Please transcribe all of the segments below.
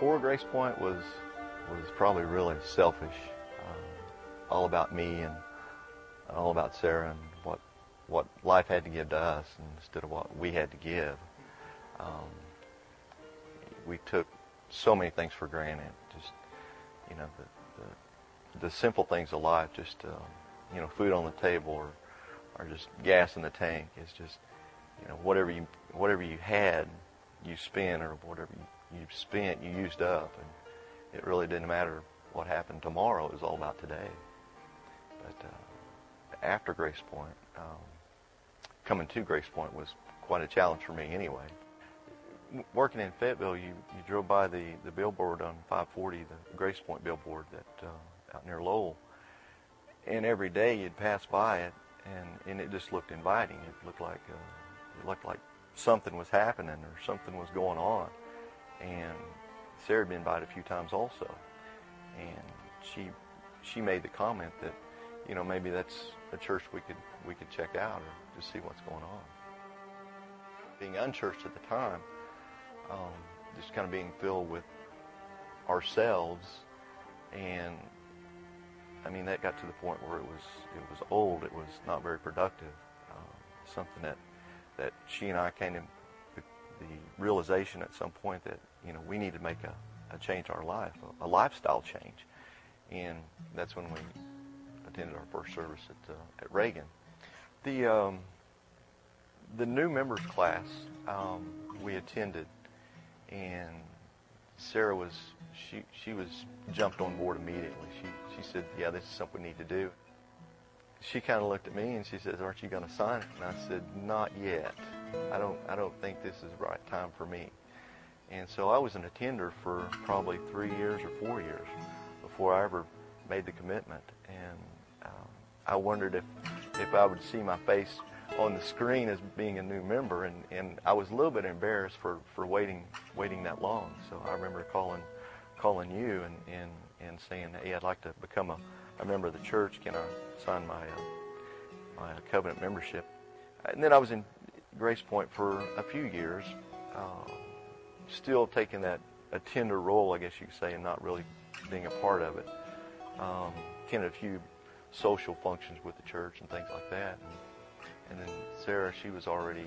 before Grace Point was was probably really selfish, um, all about me and all about Sarah and what what life had to give to us instead of what we had to give. Um, we took so many things for granted. Just you know the the, the simple things of life, just um, you know food on the table or or just gas in the tank. It's just you know whatever you whatever you had, you spent or whatever you, you spent, you used up, and it really didn't matter what happened tomorrow. It was all about today. But uh, after Grace Point, um, coming to Grace Point was quite a challenge for me anyway. Working in Fayetteville, you, you drove by the, the billboard on 540, the Grace Point billboard that uh, out near Lowell, and every day you'd pass by it, and, and it just looked inviting. It looked like uh, it looked like something was happening or something was going on, and Sarah had been by it a few times also, and she she made the comment that you know maybe that's a church we could we could check out or just see what's going on. Being unchurched at the time, um, just kind of being filled with ourselves, and I mean that got to the point where it was it was old. It was not very productive. Uh, something that that she and I came to the, realization at some point that you know, we need to make a, a change in our life, a, a, lifestyle change. And that's when we attended our first service at, uh, at Reagan. The, um, the new members class um, we attended, and Sarah was, she, she was jumped on board immediately. She, she said, yeah, this is something we need to do. She kind of looked at me and she says, aren't you going to sign it? And I said, not yet. I don't, I don't think this is the right time for me. And so I was an attender for probably three years or four years before I ever made the commitment. And um, I wondered if, if I would see my face on the screen as being a new member. And, and I was a little bit embarrassed for, for waiting, waiting that long. So I remember calling, calling you and, and, and saying, hey, I'd like to become a, a member of the church. Can I sign my, uh, my covenant membership? And then I was in Grace Point for a few years. Uh, still taking that a tender role, I guess you could say, and not really being a part of it. Um, attended a few social functions with the church and things like that. And, and then Sarah, she was already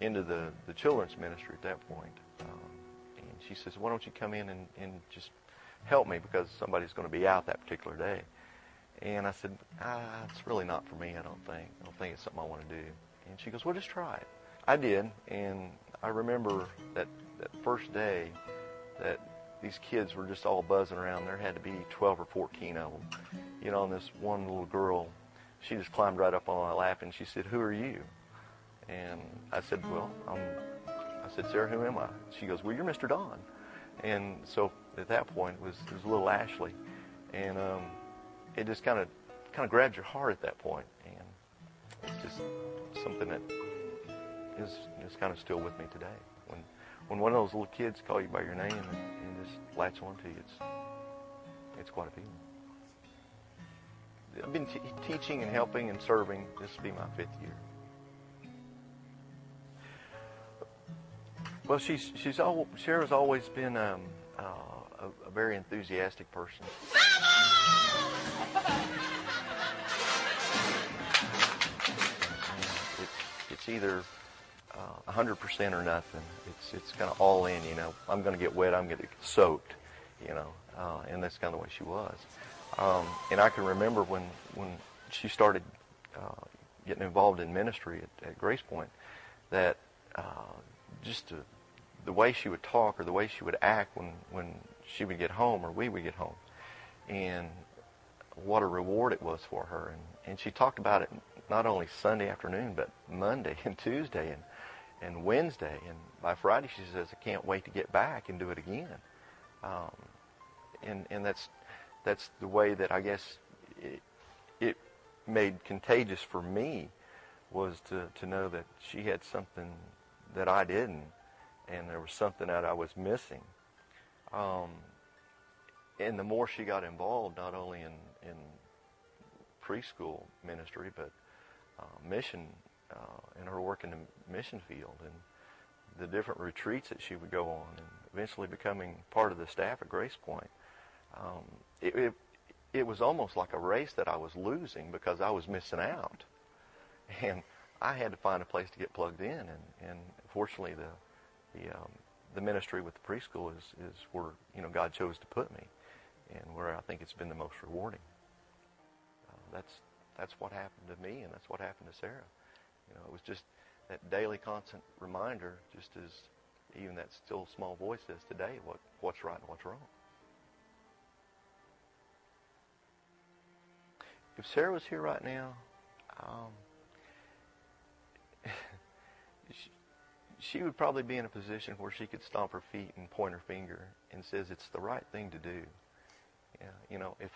into the, the children's ministry at that point. Um, and she says, why don't you come in and, and just help me because somebody's going to be out that particular day. And I said, ah, it's really not for me, I don't think. I don't think it's something I want to do. And she goes, well, just try it. I did, and I remember that that first day that these kids were just all buzzing around. There had to be 12 or 14 of them. You know, and this one little girl, she just climbed right up on my lap and she said, "Who are you?" And I said, "Well, I'm." I said, "Sarah, who am I?" She goes, "Well, you're Mr. Don." And so at that point it was it was little Ashley, and um, it just kind of kind of grabbed your heart at that point, it's just something that is is kind of still with me today. When when one of those little kids call you by your name and, and just latch onto you, it's it's quite a feeling. I've been t- teaching and helping and serving. This will be my fifth year. Well, she's she's all Sarah's always been um, uh, a, a, very enthusiastic person. It's either uh, 100% or nothing. It's it's kind of all in. You know, I'm going to get wet. I'm going to get soaked. You know, uh, and that's kind of the way she was. Um, and I can remember when when she started uh, getting involved in ministry at, at Grace Point, that uh, just the way she would talk or the way she would act when when she would get home or we would get home, and what a reward it was for her. And and she talked about it not only Sunday afternoon but Monday and Tuesday and and Wednesday. And by Friday, she says, I can't wait to get back and do it again. Um, and, and that's, that's the way that I guess it, it made contagious for me was to, to know that she had something that I didn't, and there was something that I was missing. Um, and the more she got involved, not only in, in preschool ministry, but uh, mission uh, in her work in the mission field and the different retreats that she would go on, and eventually becoming part of the staff at Grace Point, um, it, it, it was almost like a race that I was losing because I was missing out, and I had to find a place to get plugged in, and, and fortunately the the um, the ministry with the preschool is is where you know God chose to put me, and where I think it's been the most rewarding. That's that's what happened to me, and that's what happened to Sarah. You know, it was just that daily, constant reminder, just as even that still small voice says today, what what's right and what's wrong. If Sarah was here right now, um, she, she would probably be in a position where she could stomp her feet and point her finger and says it's the right thing to do. Yeah, you know, if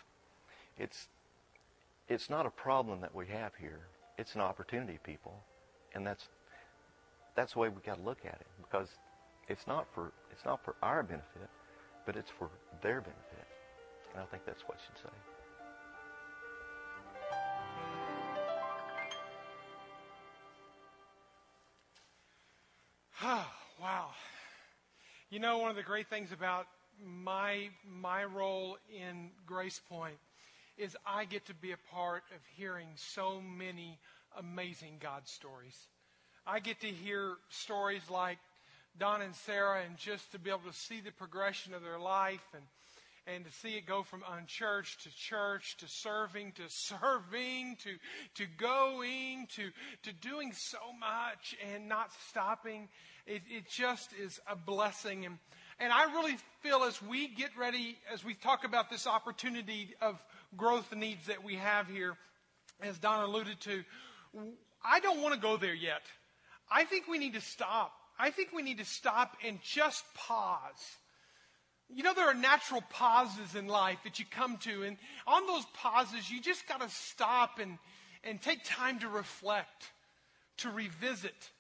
it's it's not a problem that we have here. It's an opportunity, people, and that's that's the way we got to look at it because it's not for it's not for our benefit, but it's for their benefit, and I think that's what she'd say. wow. You know, one of the great things about my my role in Grace Point is I get to be a part of hearing so many amazing God stories. I get to hear stories like Don and Sarah and just to be able to see the progression of their life and and to see it go from unchurched to church to serving to serving to to going to to doing so much and not stopping it, it just is a blessing and and I really feel as we get ready as we talk about this opportunity of growth needs that we have here as Don alluded to I don't want to go there yet. I think we need to stop. I think we need to stop and just pause. You know, there are natural pauses in life that you come to, and on those pauses, you just got to stop and, and take time to reflect, to revisit.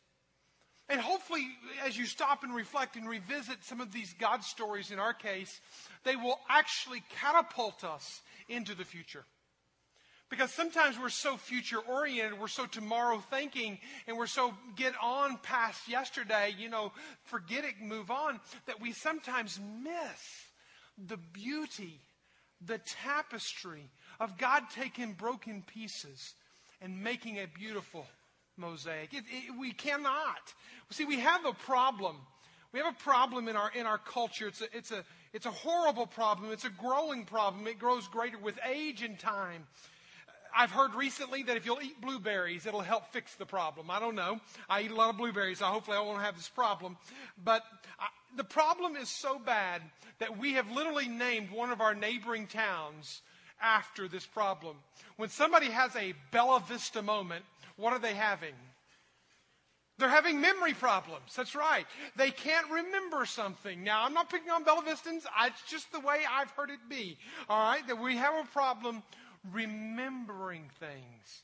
And hopefully, as you stop and reflect and revisit some of these God stories in our case, they will actually catapult us into the future. Because sometimes we're so future oriented, we're so tomorrow thinking, and we're so get on past yesterday, you know, forget it, move on, that we sometimes miss the beauty, the tapestry of God taking broken pieces and making a beautiful mosaic. It, it, we cannot. See, we have a problem. We have a problem in our, in our culture. It's a, it's, a, it's a horrible problem. It's a growing problem. It grows greater with age and time. I've heard recently that if you'll eat blueberries, it'll help fix the problem. I don't know. I eat a lot of blueberries, so hopefully I won't have this problem. But I, the problem is so bad that we have literally named one of our neighboring towns after this problem. When somebody has a Bella Vista moment, what are they having? They're having memory problems. That's right. They can't remember something. Now, I'm not picking on Bella Vistans. It's just the way I've heard it be. All right? That we have a problem remembering things.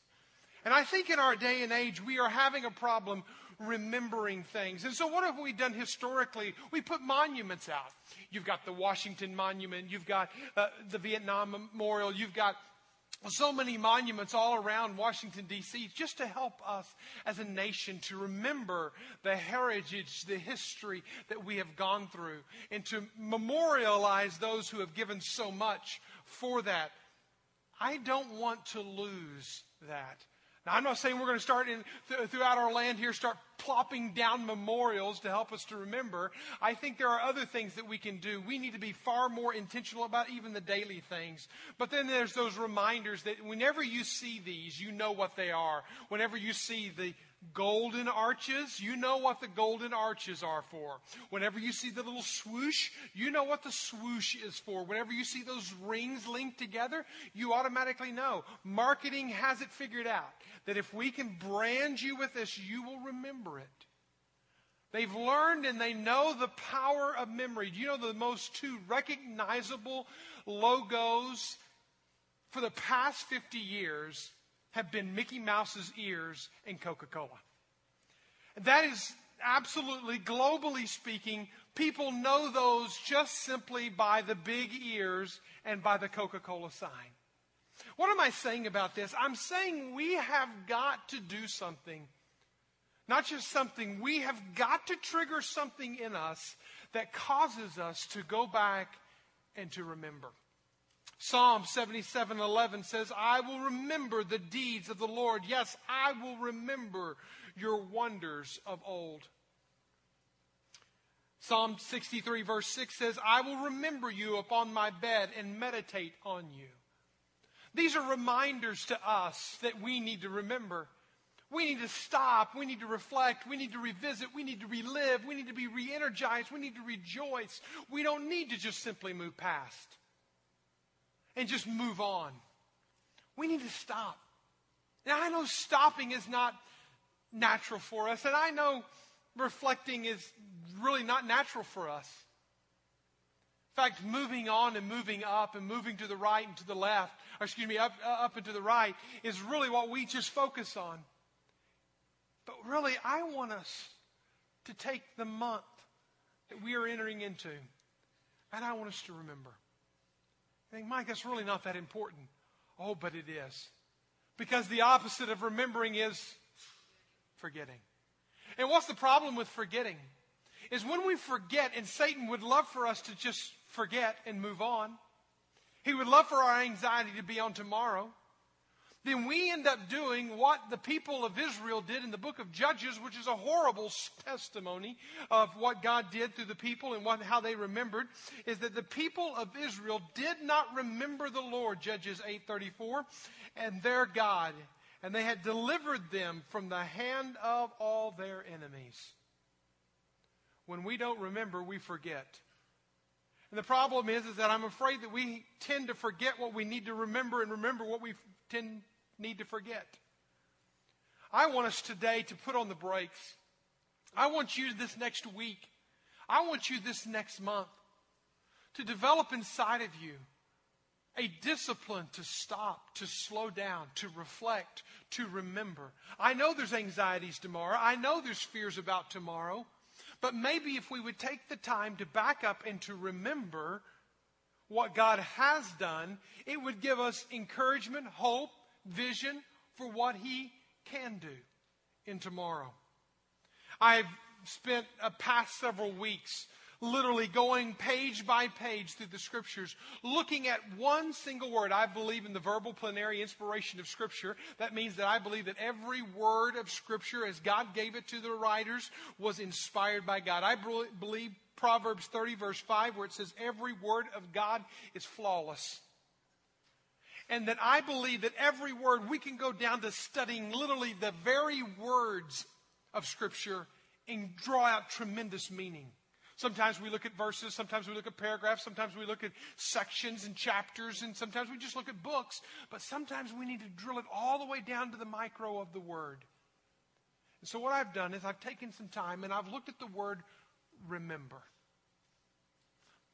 And I think in our day and age, we are having a problem remembering things. And so, what have we done historically? We put monuments out. You've got the Washington Monument, you've got uh, the Vietnam Memorial, you've got so many monuments all around Washington, D.C., just to help us as a nation to remember the heritage, the history that we have gone through, and to memorialize those who have given so much for that I don't want to lose that. Now, I'm not saying we're going to start in, th- throughout our land here, start plopping down memorials to help us to remember. I think there are other things that we can do. We need to be far more intentional about even the daily things. But then there's those reminders that whenever you see these, you know what they are. Whenever you see the golden arches, you know what the golden arches are for. Whenever you see the little swoosh, you know what the swoosh is for. Whenever you see those rings linked together, you automatically know. Marketing has it figured out that if we can brand you with this, you will remember it. They've learned and they know the power of memory. Do you know the most two recognizable logos for the past 50 years have been Mickey Mouse's ears and Coca Cola. That is absolutely, globally speaking, people know those just simply by the big ears and by the Coca Cola sign. What am I saying about this? I'm saying we have got to do something Not just something, we have got to trigger something in us that causes us to go back and to remember. Psalm 77:11 says, "I will remember the deeds of the Lord. Yes, I will remember your wonders of old." Psalm 63 verse 6 says, "I will remember you upon my bed and meditate on you." These are reminders to us that we need to remember. We need to stop. We need to reflect. We need to revisit. We need to relive. We need to be re energized. We need to rejoice. We don't need to just simply move past and just move on. We need to stop. Now, I know stopping is not natural for us, and I know reflecting is really not natural for us. In fact, moving on and moving up and moving to the right and to the left, or excuse me, up, uh, up and to the right, is really what we just focus on. But really, I want us to take the month that we are entering into, and I want us to remember. I think, Mike, that's really not that important. Oh, but it is. Because the opposite of remembering is forgetting. And what's the problem with forgetting? Is when we forget, and Satan would love for us to just forget and move on. He would love for our anxiety to be on tomorrow then we end up doing what the people of Israel did in the book of Judges, which is a horrible testimony of what God did through the people and what, how they remembered, is that the people of Israel did not remember the Lord, Judges 8.34, and their God. And they had delivered them from the hand of all their enemies. When we don't remember, we forget. And the problem is, is that I'm afraid that we tend to forget what we need to remember and remember what we tend need to forget. I want us today to put on the brakes. I want you this next week, I want you this next month to develop inside of you a discipline to stop, to slow down, to reflect, to remember. I know there's anxieties tomorrow. I know there's fears about tomorrow. But maybe if we would take the time to back up and to remember what God has done, it would give us encouragement, hope, vision for what He can do in tomorrow. I've spent a past several weeks literally going page by page through the scriptures, looking at one single word. I believe in the verbal plenary inspiration of scripture. That means that I believe that every word of scripture, as God gave it to the writers, was inspired by God. I believe Proverbs 30, verse 5, where it says, Every word of God is flawless and that I believe that every word, we can go down to studying literally the very words of Scripture and draw out tremendous meaning. Sometimes we look at verses, sometimes we look at paragraphs, sometimes we look at sections and chapters, and sometimes we just look at books, but sometimes we need to drill it all the way down to the micro of the word. And so what I've done is I've taken some time and I've looked at the word remember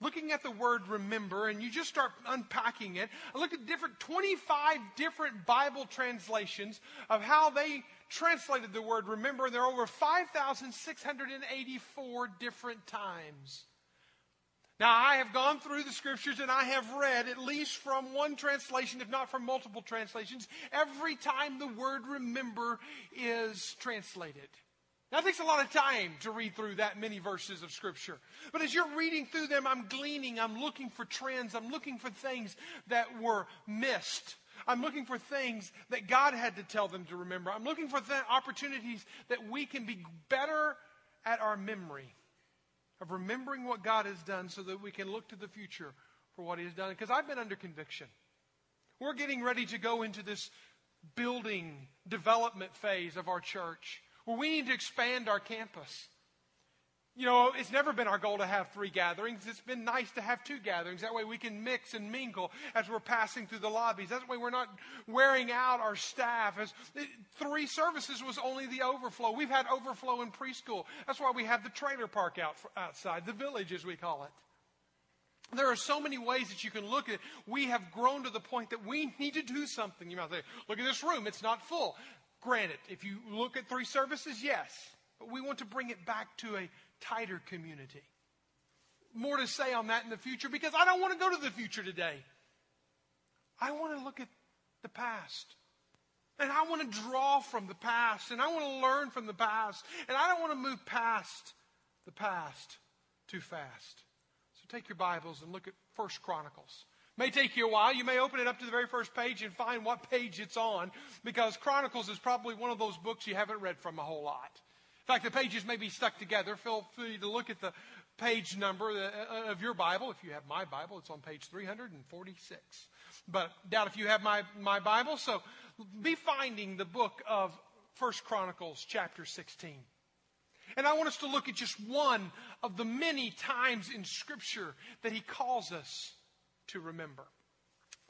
looking at the word remember and you just start unpacking it, I look at different 25 different Bible translations of how they translated the word remember. And there are over 5,684 different times. Now, I have gone through the scriptures and I have read, at least from one translation, if not from multiple translations, every time the word remember is translated. It takes a lot of time to read through that many verses of Scripture. But as you're reading through them, I'm gleaning, I'm looking for trends, I'm looking for things that were missed. I'm looking for things that God had to tell them to remember. I'm looking for th- opportunities that we can be better at our memory of remembering what God has done so that we can look to the future for what He has done. Because I've been under conviction. We're getting ready to go into this building development phase of our church. Well, we need to expand our campus. You know, it's never been our goal to have three gatherings. It's been nice to have two gatherings. That way we can mix and mingle as we're passing through the lobbies. That way we're not wearing out our staff. As three services was only the overflow. We've had overflow in preschool. That's why we have the trailer park out outside, the village as we call it. There are so many ways that you can look at it. We have grown to the point that we need to do something. You might say, look at this room. It's not full. Granted, if you look at three services, yes, but we want to bring it back to a tighter community. More to say on that in the future because I don't want to go to the future today. I want to look at the past. And I want to draw from the past and I want to learn from the past and I don't want to move past the past too fast. So take your Bibles and look at First Chronicles. May take you a while. You may open it up to the very first page and find what page it's on because Chronicles is probably one of those books you haven't read from a whole lot. In fact, the pages may be stuck together. Feel free to look at the page number uh, of your Bible. If you have my Bible, it's on page 346. But doubt if you have my, my Bible. So be finding the book of First Chronicles chapter 16. And I want us to look at just one of the many times in Scripture that he calls us to remember.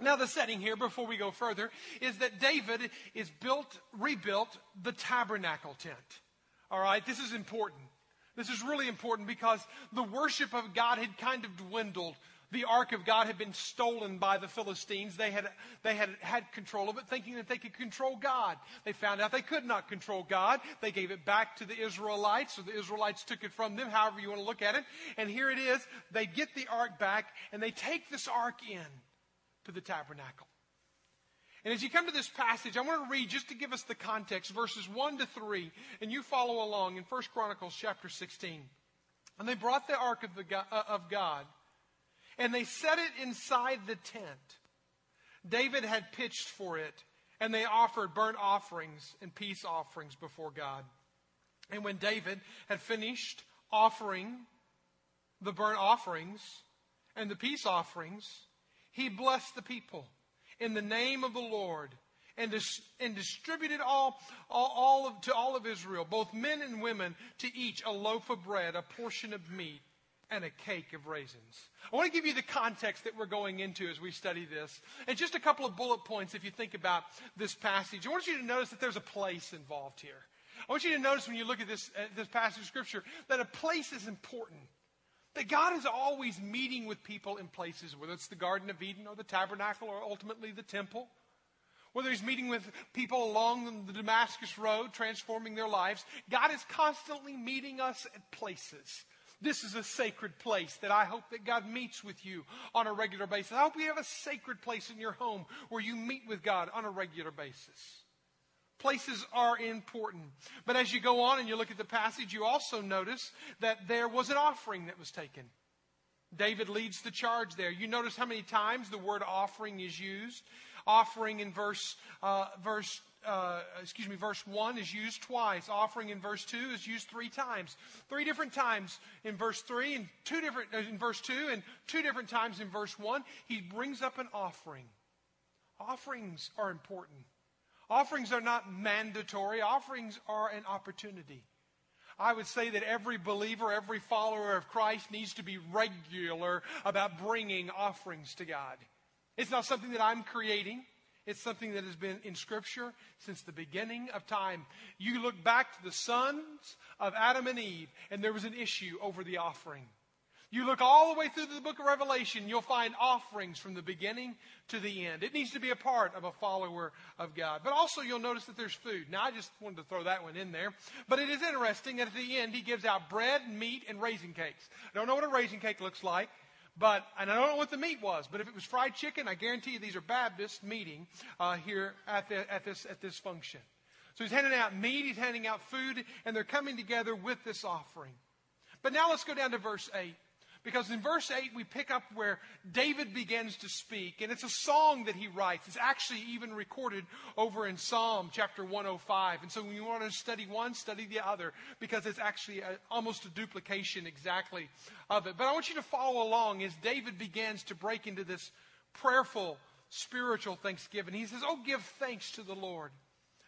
Now, the setting here, before we go further, is that David is built, rebuilt the tabernacle tent. All right, this is important. This is really important because the worship of God had kind of dwindled the ark of God had been stolen by the Philistines. They had, they had had control of it, thinking that they could control God. They found out they could not control God. They gave it back to the Israelites, so the Israelites took it from them, however you want to look at it. And here it is. They get the ark back, and they take this ark in to the tabernacle. And as you come to this passage, I want to read just to give us the context, verses 1 to 3, and you follow along in 1 Chronicles chapter 16. And they brought the ark of, the, uh, of God and they set it inside the tent. David had pitched for it, and they offered burnt offerings and peace offerings before God. And when David had finished offering the burnt offerings and the peace offerings, he blessed the people in the name of the Lord and, dis- and distributed all, all, all of, to all of Israel, both men and women, to each a loaf of bread, a portion of meat, and a cake of raisins. I want to give you the context that we're going into as we study this. And just a couple of bullet points if you think about this passage. I want you to notice that there's a place involved here. I want you to notice when you look at this, uh, this passage of Scripture that a place is important. That God is always meeting with people in places, whether it's the Garden of Eden or the tabernacle or ultimately the temple. Whether he's meeting with people along the Damascus Road, transforming their lives, God is constantly meeting us at places this is a sacred place that I hope that God meets with you on a regular basis. I hope you have a sacred place in your home where you meet with God on a regular basis. Places are important. But as you go on and you look at the passage, you also notice that there was an offering that was taken. David leads the charge there. You notice how many times the word offering is used. Offering in verse, uh, verse uh, excuse me, verse 1 is used twice. Offering in verse 2 is used three times. Three different times in verse 3 and two different, uh, in verse 2 and two different times in verse 1, he brings up an offering. Offerings are important. Offerings are not mandatory. Offerings are an opportunity. I would say that every believer, every follower of Christ needs to be regular about bringing offerings to God. It's not something that I'm creating. It's something that has been in Scripture since the beginning of time. You look back to the sons of Adam and Eve, and there was an issue over the offering. You look all the way through the book of Revelation, you'll find offerings from the beginning to the end. It needs to be a part of a follower of God. But also, you'll notice that there's food. Now, I just wanted to throw that one in there. But it is interesting that at the end, he gives out bread, meat, and raisin cakes. I don't know what a raisin cake looks like. But, and I don't know what the meat was, but if it was fried chicken, I guarantee you these are Baptists meeting uh, here at, the, at, this, at this function. So he's handing out meat, he's handing out food, and they're coming together with this offering. But now let's go down to verse 8. Because in verse 8, we pick up where David begins to speak, and it's a song that he writes. It's actually even recorded over in Psalm chapter 105. And so when you want to study one, study the other, because it's actually a, almost a duplication exactly of it. But I want you to follow along as David begins to break into this prayerful, spiritual thanksgiving. He says, Oh, give thanks to the Lord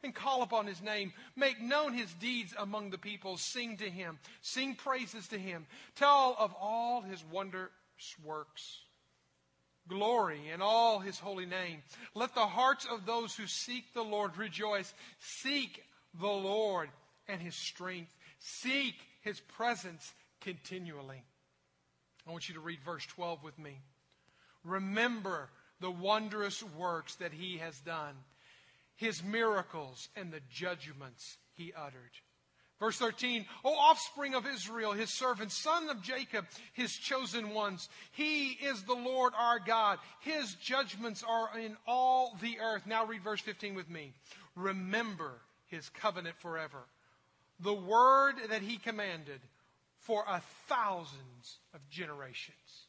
and call upon his name. Make known his deeds among the people. Sing to him. Sing praises to him. Tell of all his wondrous works. Glory in all his holy name. Let the hearts of those who seek the Lord rejoice. Seek the Lord and his strength. Seek his presence continually. I want you to read verse 12 with me. Remember the wondrous works that he has done his miracles and the judgments he uttered. Verse 13, O offspring of Israel, his servants, son of Jacob, his chosen ones, he is the Lord our God. His judgments are in all the earth. Now read verse 15 with me. remember his covenant forever. The word that he commanded for a thousands of generations.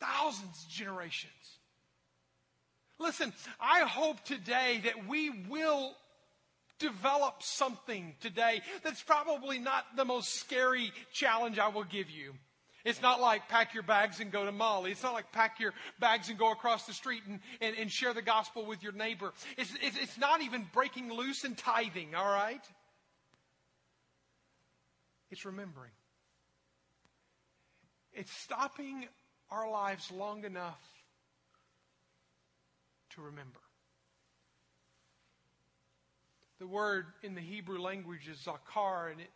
Thousands of generations. Listen, I hope today that we will develop something today that's probably not the most scary challenge I will give you. It's not like pack your bags and go to Mali. It's not like pack your bags and go across the street and, and, and share the gospel with your neighbor. It's, it's, it's not even breaking loose and tithing, all right? It's remembering. It's stopping our lives long enough to remember. The word in the Hebrew language is zakar, and it,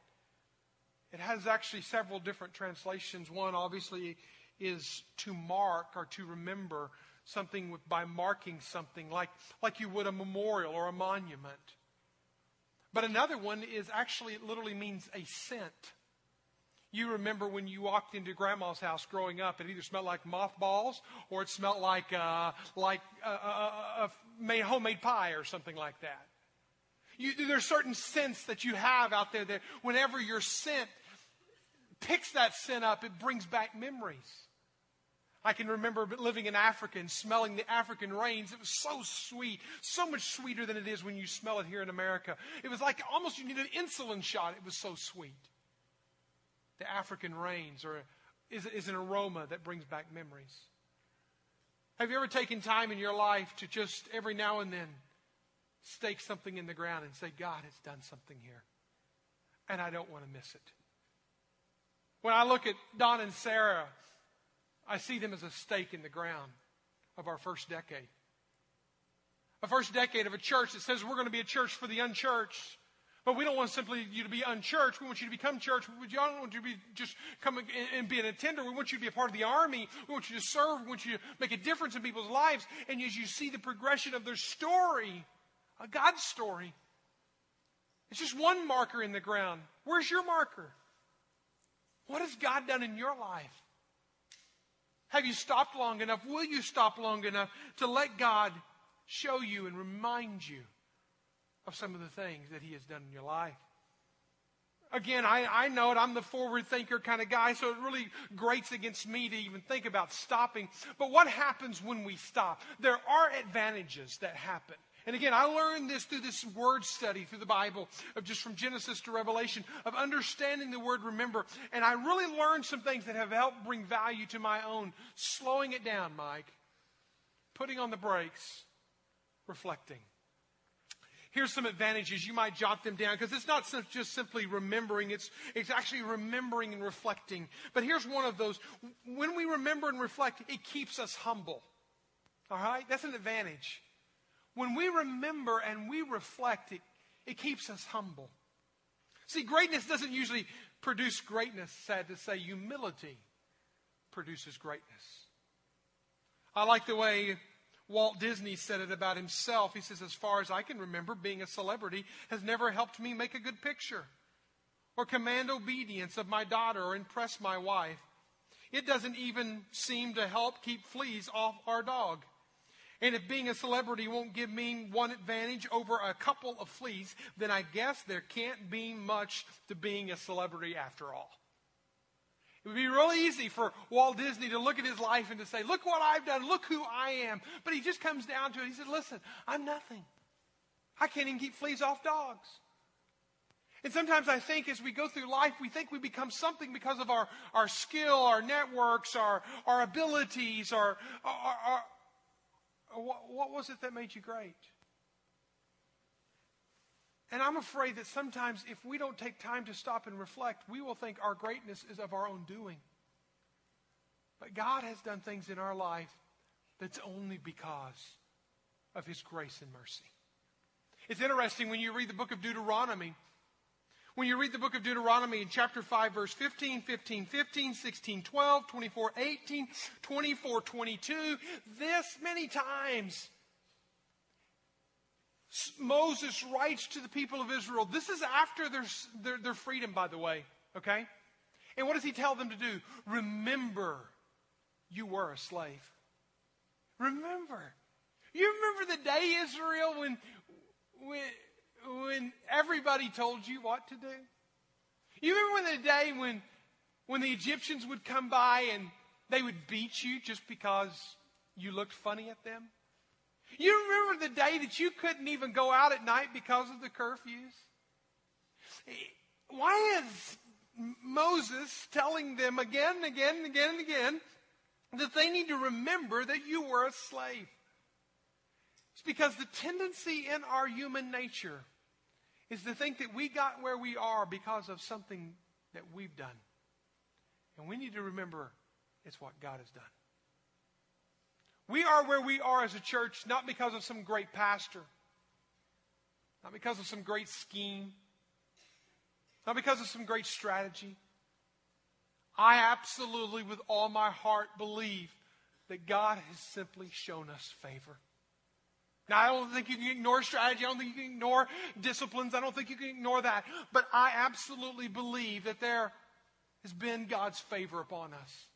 it has actually several different translations. One, obviously, is to mark or to remember something with, by marking something, like, like you would a memorial or a monument. But another one is actually, it literally means a scent. You remember when you walked into grandma's house growing up, it either smelled like mothballs or it smelled like, uh, like a, a, a, homemade pie or something like that. You, there's certain scents that you have out there that whenever your scent picks that scent up, it brings back memories. I can remember living in Africa and smelling the African rains. It was so sweet, so much sweeter than it is when you smell it here in America. It was like almost you need an insulin shot. It was so sweet the African rains or is, is an aroma that brings back memories. Have you ever taken time in your life to just every now and then stake something in the ground and say, God has done something here, and I don't want to miss it? When I look at Don and Sarah, I see them as a stake in the ground of our first decade. A first decade of a church that says we're going to be a church for the unchurched. But we don't want simply you to be unchurched. We want you to become church. We don't want you to be just come and be an attender. We want you to be a part of the army. We want you to serve. We want you to make a difference in people's lives. And as you see the progression of their story, a God story, it's just one marker in the ground. Where's your marker? What has God done in your life? Have you stopped long enough? Will you stop long enough to let God show you and remind you of some of the things that He has done in your life. Again, I, I know it. I'm the forward thinker kind of guy, so it really grates against me to even think about stopping. But what happens when we stop? There are advantages that happen. And again, I learned this through this word study through the Bible of just from Genesis to Revelation of understanding the word remember. And I really learned some things that have helped bring value to my own. Slowing it down, Mike. Putting on the brakes. Reflecting. Here's some advantages. You might jot them down because it's not just simply remembering, it's, it's actually remembering and reflecting. But here's one of those. When we remember and reflect, it keeps us humble. All right? That's an advantage. When we remember and we reflect, it, it keeps us humble. See, greatness doesn't usually produce greatness, sad to say. Humility produces greatness. I like the way Walt Disney said it about himself. He says, as far as I can remember, being a celebrity has never helped me make a good picture or command obedience of my daughter or impress my wife. It doesn't even seem to help keep fleas off our dog. And if being a celebrity won't give me one advantage over a couple of fleas, then I guess there can't be much to being a celebrity after all. It would be really easy for Walt Disney to look at his life and to say, Look what I've done, look who I am. But he just comes down to it. He said, Listen, I'm nothing. I can't even keep fleas off dogs. And sometimes I think as we go through life, we think we become something because of our, our skill, our networks, our, our abilities, our, our, our, our what, what was it that made you great? And I'm afraid that sometimes if we don't take time to stop and reflect, we will think our greatness is of our own doing. But God has done things in our life that's only because of His grace and mercy. It's interesting when you read the book of Deuteronomy. When you read the book of Deuteronomy in chapter 5, verse 15, 15, 15, 16, 12, 24, 18, 24, 22, this many times Moses writes to the people of Israel. This is after their, their, their, freedom, by the way, okay? And what does he tell them to do? Remember, you were a slave. Remember. You remember the day, Israel, when, when when everybody told you what to do? You remember the day when, when the Egyptians would come by and they would beat you just because you looked funny at them? You remember the day that you couldn't even go out at night because of the curfews? Why is Moses telling them again and again and again and again that they need to remember that you were a slave? It's because the tendency in our human nature is to think that we got where we are because of something that we've done. And we need to remember it's what God has done. We are where we are as a church not because of some great pastor, not because of some great scheme, not because of some great strategy. I absolutely, with all my heart, believe that God has simply shown us favor. Now, I don't think you can ignore strategy. I don't think you can ignore disciplines. I don't think you can ignore that. But I absolutely believe that there has been God's favor upon us.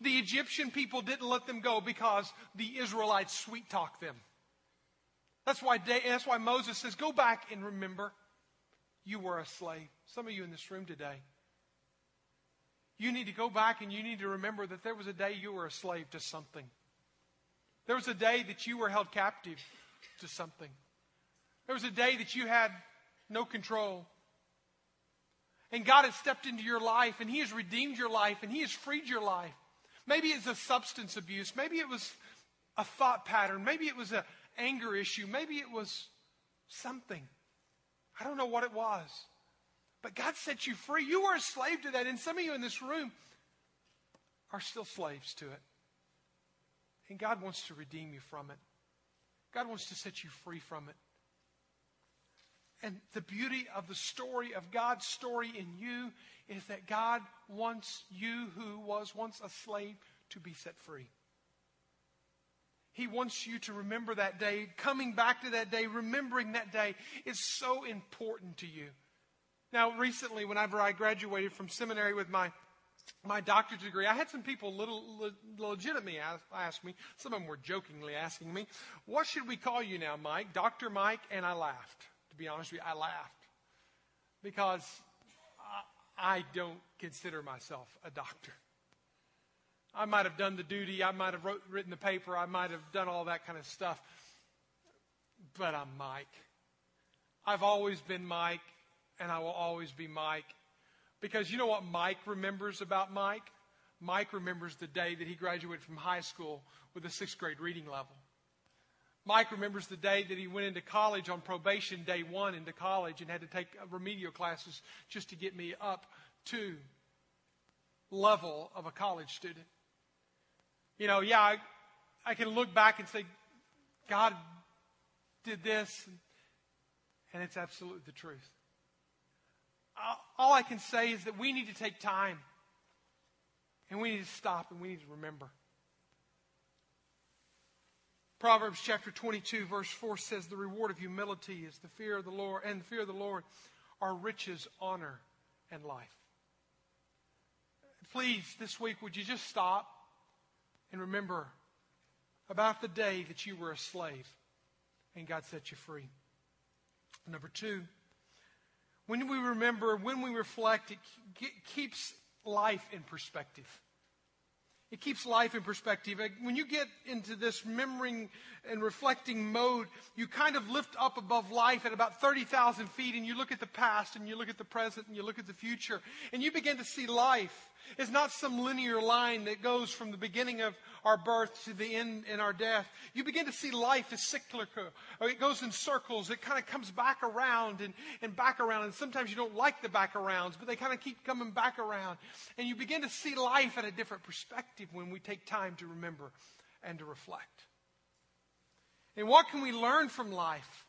The Egyptian people didn't let them go because the Israelites sweet talked them. That's why, that's why Moses says, Go back and remember you were a slave. Some of you in this room today, you need to go back and you need to remember that there was a day you were a slave to something. There was a day that you were held captive to something. There was a day that you had no control. And God has stepped into your life and He has redeemed your life and He has freed your life. Maybe it's a substance abuse. Maybe it was a thought pattern. Maybe it was an anger issue. Maybe it was something. I don't know what it was. But God set you free. You were a slave to that. And some of you in this room are still slaves to it. And God wants to redeem you from it. God wants to set you free from it. And the beauty of the story, of God's story in you, is that God wants you, who was once a slave, to be set free. He wants you to remember that day. Coming back to that day, remembering that day is so important to you. Now, recently, whenever I graduated from seminary with my my doctorate degree, I had some people little le- ask, ask me, some of them were jokingly asking me, what should we call you now, Mike? Dr. Mike? And I laughed. To be honest with you, I laughed. Because I, don't consider myself a doctor. I might have done the duty, I might have wrote, written the paper, I might have done all that kind of stuff. But I'm Mike. I've always been Mike, and I will always be Mike. Because you know what Mike remembers about Mike? Mike remembers the day that he graduated from high school with a sixth grade reading level. Mike remembers the day that he went into college on probation, day one into college, and had to take remedial classes just to get me up to level of a college student. You know, yeah, I, I can look back and say, God did this, and it's absolutely the truth all I can say is that we need to take time and we need to stop and we need to remember. Proverbs chapter 22 verse 4 says the reward of humility is the fear of the Lord and the fear of the Lord are riches, honor, and life. Please, this week, would you just stop and remember about the day that you were a slave and God set you free? Number two, when we remember, when we reflect, it keeps life in perspective. It keeps life in perspective. When you get into this remembering and reflecting mode, you kind of lift up above life at about 30,000 feet and you look at the past and you look at the present and you look at the future and you begin to see life is not some linear line that goes from the beginning of our birth to the end in our death. You begin to see life as cyclical. Uh, it goes in circles. It kind of comes back around and, and back around. And sometimes you don't like the back arounds, but they kind of keep coming back around. And you begin to see life at a different perspective when we take time to remember and to reflect. And what can we learn from life?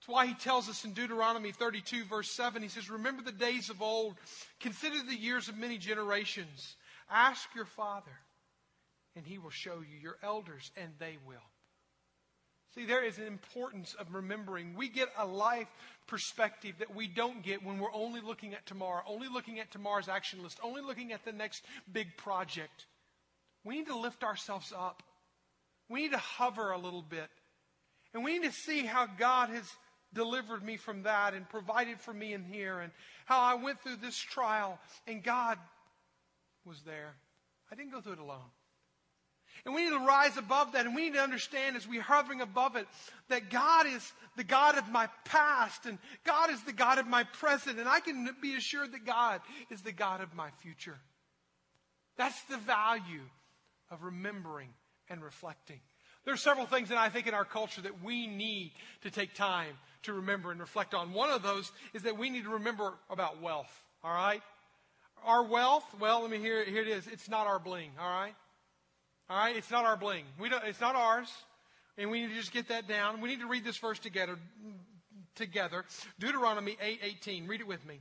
That's why he tells us in Deuteronomy 32, verse 7, he says, Remember the days of old, consider the years of many generations. Ask your father, and he will show you, your elders, and they will. See, there is an importance of remembering. We get a life perspective that we don't get when we're only looking at tomorrow, only looking at tomorrow's action list, only looking at the next big project. We need to lift ourselves up. We need to hover a little bit. And we need to see how God has delivered me from that and provided for me in here and how I went through this trial and God was there. I didn't go through it alone. And we need to rise above that and we need to understand as we're hovering above it that God is the God of my past and God is the God of my present and I can be assured that God is the God of my future. That's the value of remembering and reflecting. There are several things that I think in our culture that we need to take time to remember and reflect on. One of those is that we need to remember about wealth, all right? Our wealth, well, let me hear, here it is. It's not our bling, all right? All right? It's not our bling. We don't, it's not ours. And we need to just get that down. We need to read this verse together. Together. Deuteronomy 8 18. Read it with me.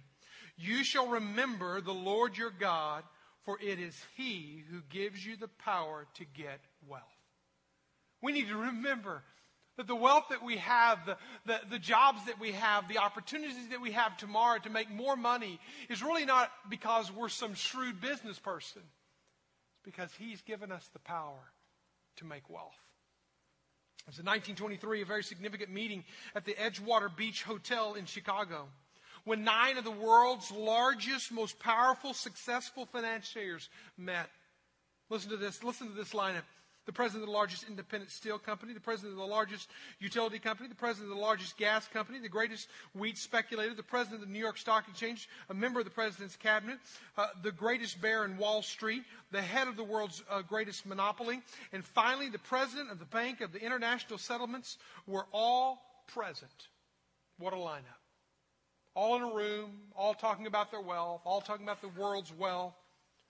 You shall remember the Lord your God, for it is He who gives you the power to get wealth. We need to remember that the wealth that we have, the, the, the, jobs that we have, the opportunities that we have tomorrow to make more money is really not because we're some shrewd business person. It's because He's given us the power to make wealth. It was in 1923, a very significant meeting at the Edgewater Beach Hotel in Chicago when nine of the world's largest, most powerful, successful financiers met. Listen to this. Listen to this lineup the president of the largest independent steel company, the president of the largest utility company, the president of the largest gas company, the greatest wheat speculator, the president of the New York Stock Exchange, a member of the president's cabinet, uh, the greatest bear in Wall Street, the head of the world's uh, greatest monopoly, and finally the president of the Bank of the International Settlements were all present. What a lineup. All in a room, all talking about their wealth, all talking about the world's wealth.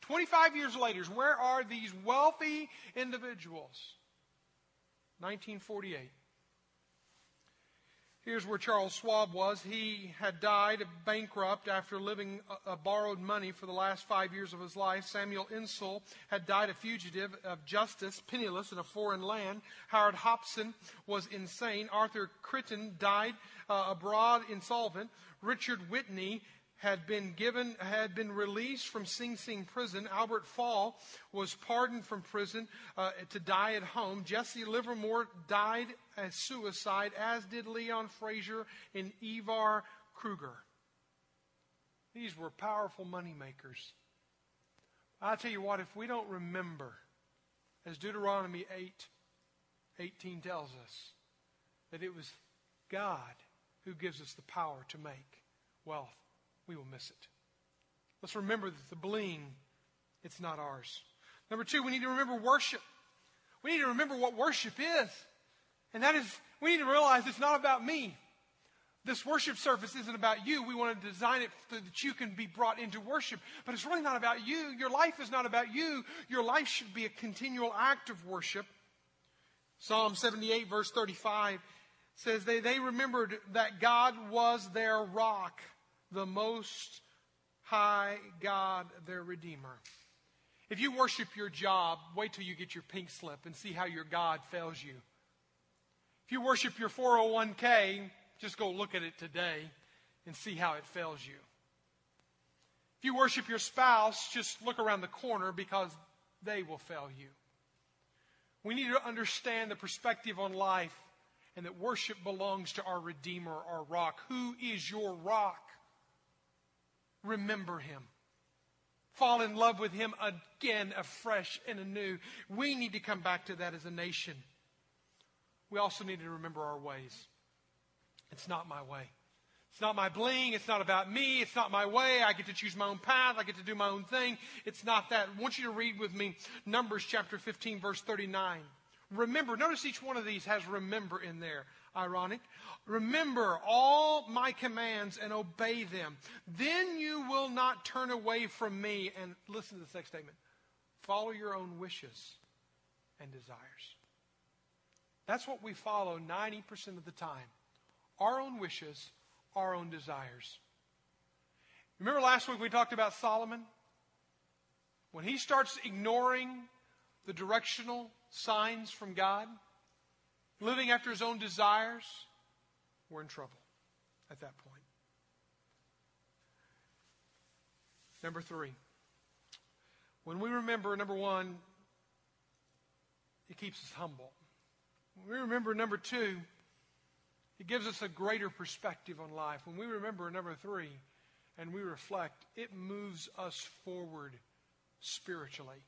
25 years later, where are these wealthy individuals? 1948. Here's where Charles Schwab was. He had died bankrupt after living a, borrowed money for the last five years of his life. Samuel Insull had died a fugitive of justice, penniless in a foreign land. Howard Hopson was insane. Arthur Crittenden died uh, abroad insolvent. Richard Whitney had been given, had been released from Sing Sing prison. Albert Fall was pardoned from prison uh, to die at home. Jesse Livermore died as suicide, as did Leon Fraser and Ivar Kruger. These were powerful moneymakers. I'll tell you what, if we don't remember, as Deuteronomy 8 18 tells us, that it was God who gives us the power to make wealth we will miss it. Let's remember that the bling, it's not ours. Number two, we need to remember worship. We need to remember what worship is. And that is, we need to realize it's not about me. This worship service isn't about you. We want to design it so that you can be brought into worship. But it's really not about you. Your life is not about you. Your life should be a continual act of worship. Psalm 78, verse 35 says, They, they remembered that God was their rock the Most High God, their Redeemer. If you worship your job, wait till you get your pink slip and see how your God fails you. If you worship your 401k, just go look at it today and see how it fails you. If you worship your spouse, just look around the corner because they will fail you. We need to understand the perspective on life and that worship belongs to our Redeemer, our rock. Who is your rock? Remember him. Fall in love with him again, afresh and anew. We need to come back to that as a nation. We also need to remember our ways. It's not my way. It's not my bling. It's not about me. It's not my way. I get to choose my own path. I get to do my own thing. It's not that. I want you to read with me Numbers chapter 15, verse 39. Remember, notice each one of these has remember in there. Ironic. Remember all my commands and obey them. Then you will not turn away from me. And listen to this next statement follow your own wishes and desires. That's what we follow 90% of the time our own wishes, our own desires. Remember last week we talked about Solomon? When he starts ignoring the directional signs from God, living after his own desires, we're in trouble at that point. Number three, when we remember, number one, it keeps us humble. When we remember, number two, It gives us a greater perspective on life. When we remember number three and we reflect, it moves us forward spiritually.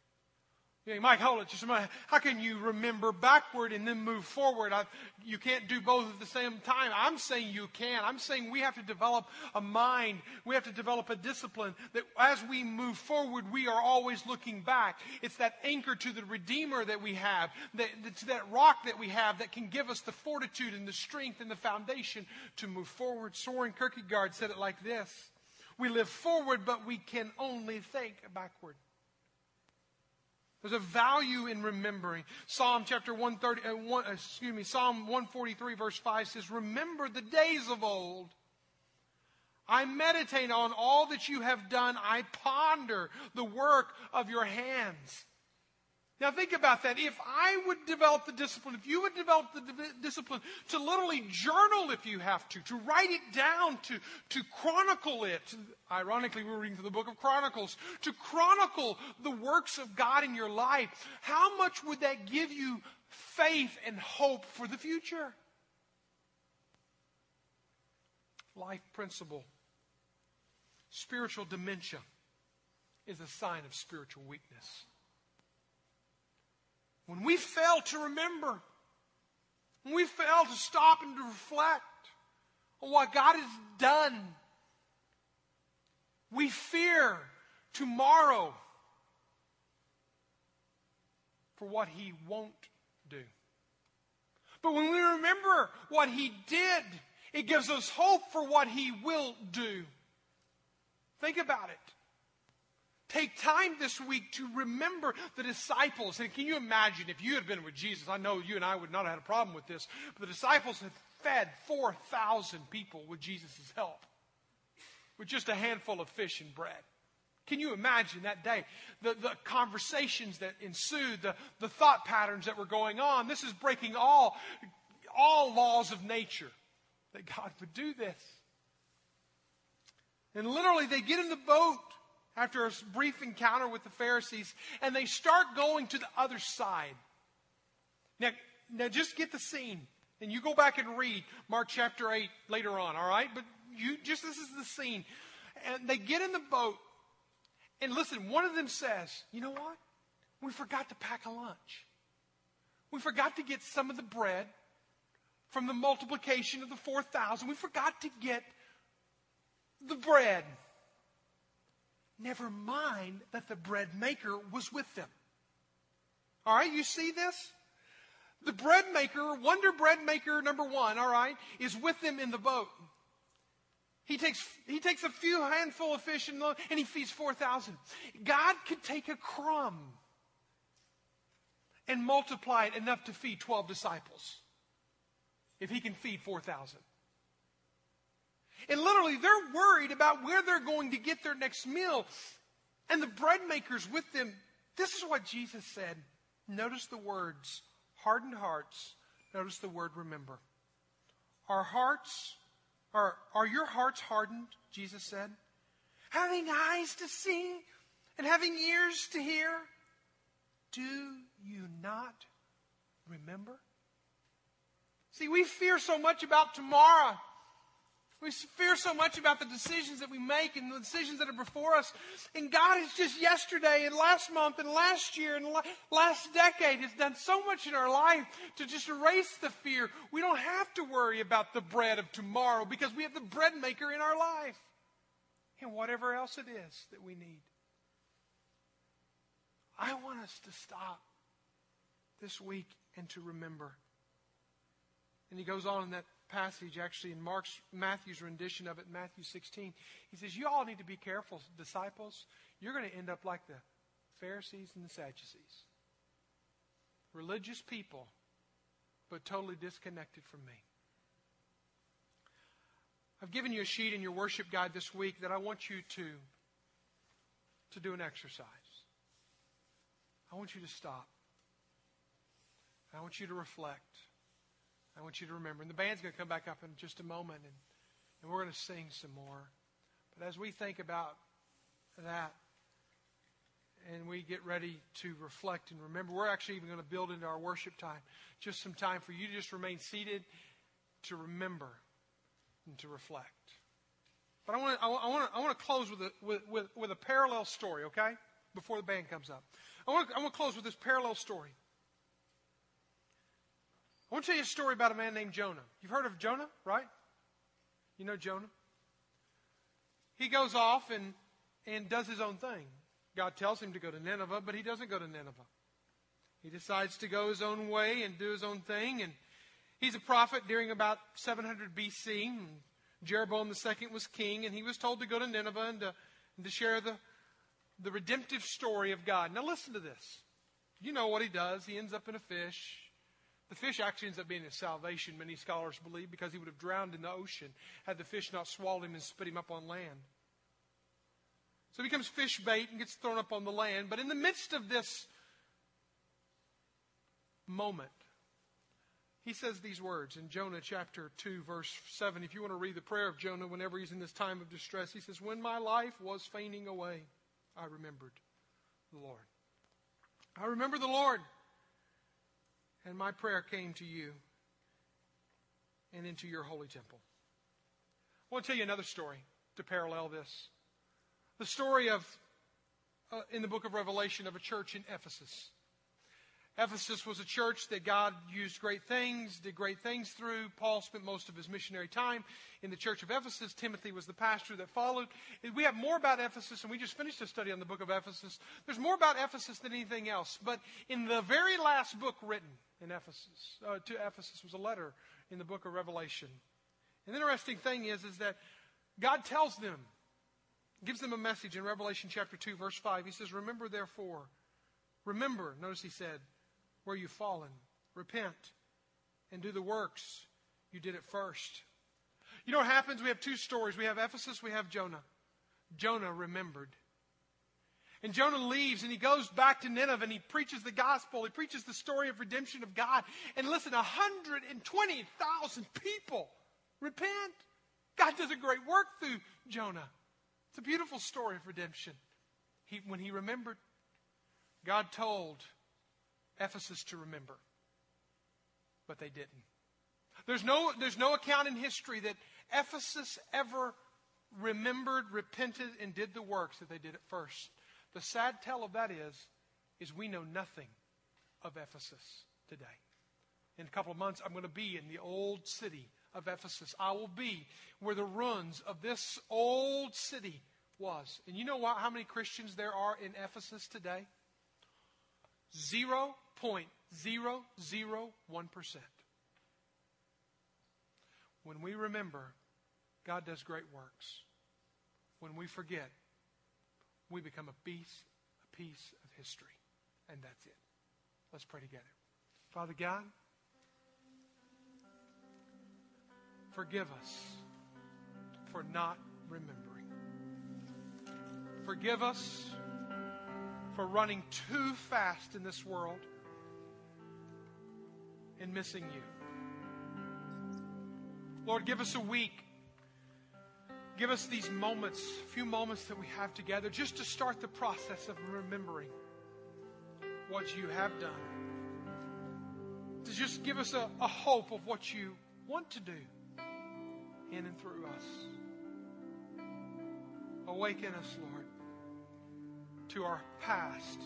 You Mike, hold it just a minute. How can you remember backward and then move forward? I, you can't do both at the same time. I'm saying you can. I'm saying we have to develop a mind. We have to develop a discipline that as we move forward, we are always looking back. It's that anchor to the Redeemer that we have, that, that rock that we have that can give us the fortitude and the strength and the foundation to move forward. Soren Kierkegaard said it like this. We live forward, but we can only think backward. There's a value in remembering. Psalm chapter 130, uh, one, excuse me, Psalm 143 verse 5 says, Remember the days of old. I meditate on all that you have done. I ponder the work of your hands. Now think about that. If I would develop the discipline, if you would develop the discipline to literally journal if you have to, to write it down, to, to chronicle it. Ironically, we're reading through the book of Chronicles. To chronicle the works of God in your life. How much would that give you faith and hope for the future? Life principle. Spiritual dementia is a sign of spiritual weakness. When we fail to remember, when we fail to stop and to reflect on what God has done, we fear tomorrow for what He won't do. But when we remember what He did, it gives us hope for what He will do. Think about it. Take time this week to remember the disciples. And can you imagine if you had been with Jesus? I know you and I would not have had a problem with this, but the disciples had fed 4,000 people with Jesus' help with just a handful of fish and bread. Can you imagine that day? The, the conversations that ensued, the, the thought patterns that were going on. This is breaking all, all laws of nature that God would do this. And literally, they get in the boat after a brief encounter with the Pharisees, and they start going to the other side. Now, now just get the scene. And you go back and read Mark chapter 8 later on, all right? But you just this is the scene. And they get in the boat. And listen, one of them says, You know what? We forgot to pack a lunch. We forgot to get some of the bread from the multiplication of the 4,000. We forgot to get the bread. Never mind that the bread maker was with them. All right, you see this? The bread maker, wonder bread maker number one, all right, is with them in the boat. He takes, he takes a few handful of fish and, and he feeds 4,000. God could take a crumb and multiply it enough to feed 12 disciples if he can feed 4,000. And literally, they're worried about where they're going to get their next meal. And the bread makers with them, this is what Jesus said. Notice the words hardened hearts. Notice the word remember. Our hearts, are, are your hearts hardened? Jesus said. Having eyes to see and having ears to hear. Do you not remember? See, we fear so much about tomorrow. We fear so much about the decisions that we make and the decisions that are before us. And God has just yesterday and last month and last year and last decade has done so much in our life to just erase the fear. We don't have to worry about the bread of tomorrow because we have the bread maker in our life and whatever else it is that we need. I want us to stop this week and to remember. And he goes on in that passage, actually, in Mark's, Matthew's rendition of it, Matthew 16. He says, You all need to be careful, disciples. You're going to end up like the Pharisees and the Sadducees. Religious people, but totally disconnected from me. I've given you a sheet in your worship guide this week that I want you to, to do an exercise. I want you to stop. I want you to reflect. I want you to remember. And the band's going to come back up in just a moment, and, and we're going to sing some more. But as we think about that, and we get ready to reflect and remember, we're actually even going to build into our worship time just some time for you to just remain seated to remember and to reflect. But I want to, I want to, I want to close with a, with, with, with a parallel story, okay? Before the band comes up. I want, to, I want to close with this parallel story. I want to tell you a story about a man named Jonah. You've heard of Jonah, right? You know Jonah? He goes off and, and does his own thing. God tells him to go to Nineveh, but he doesn't go to Nineveh. He decides to go his own way and do his own thing. And he's a prophet during about 700 BC. Jeroboam II was king, and he was told to go to Nineveh and to, and to share the, the redemptive story of God. Now, listen to this. You know what he does. He ends up in a fish. The fish actually ends up being his salvation, many scholars believe, because he would have drowned in the ocean had the fish not swallowed him and spit him up on land. So he becomes fish bait and gets thrown up on the land. But in the midst of this moment, he says these words in Jonah chapter 2, verse 7. If you want to read the prayer of Jonah whenever he's in this time of distress, he says, When my life was fainting away, I remembered the Lord. I remember the Lord, and my prayer came to you and into your holy temple. I want to tell you another story to parallel this. The story of, uh, in the book of Revelation, of a church in Ephesus. Ephesus was a church that God used great things, did great things through. Paul spent most of his missionary time in the church of Ephesus. Timothy was the pastor that followed. We have more about Ephesus, and we just finished a study on the book of Ephesus. There's more about Ephesus than anything else. But in the very last book written in Ephesus, uh, to Ephesus, was a letter in the book of Revelation. And the interesting thing is, is that God tells them, gives them a message in Revelation chapter 2, verse 5. He says, Remember therefore, remember, notice he said, where you've fallen. Repent and do the works you did at first. You know what happens? We have two stories. We have Ephesus, we have Jonah. Jonah remembered. And Jonah leaves and he goes back to Nineveh and he preaches the gospel. He preaches the story of redemption of God. And listen, 120,000 people repent. God does a great work through Jonah. It's a beautiful story of redemption. He, when he remembered, God told Ephesus to remember. But they didn't. There's no, there's no account in history that Ephesus ever remembered, repented, and did the works that they did at first. The sad tell of that is, is we know nothing of Ephesus today. In a couple of months, I'm going to be in the old city of Ephesus. I will be where the ruins of this old city was. And you know what, how many Christians there are in Ephesus today? 0.001%. When we remember, God does great works. When we forget, we become a piece, a piece of history. And that's it. Let's pray together. Father God, forgive us for not remembering. Forgive us for running too fast in this world and missing you. Lord, give us a week. Give us these moments, few moments that we have together, just to start the process of remembering what you have done. To just give us a, a hope of what you want to do in and through us. Awaken us, Lord to our past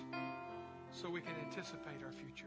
so we can anticipate our future.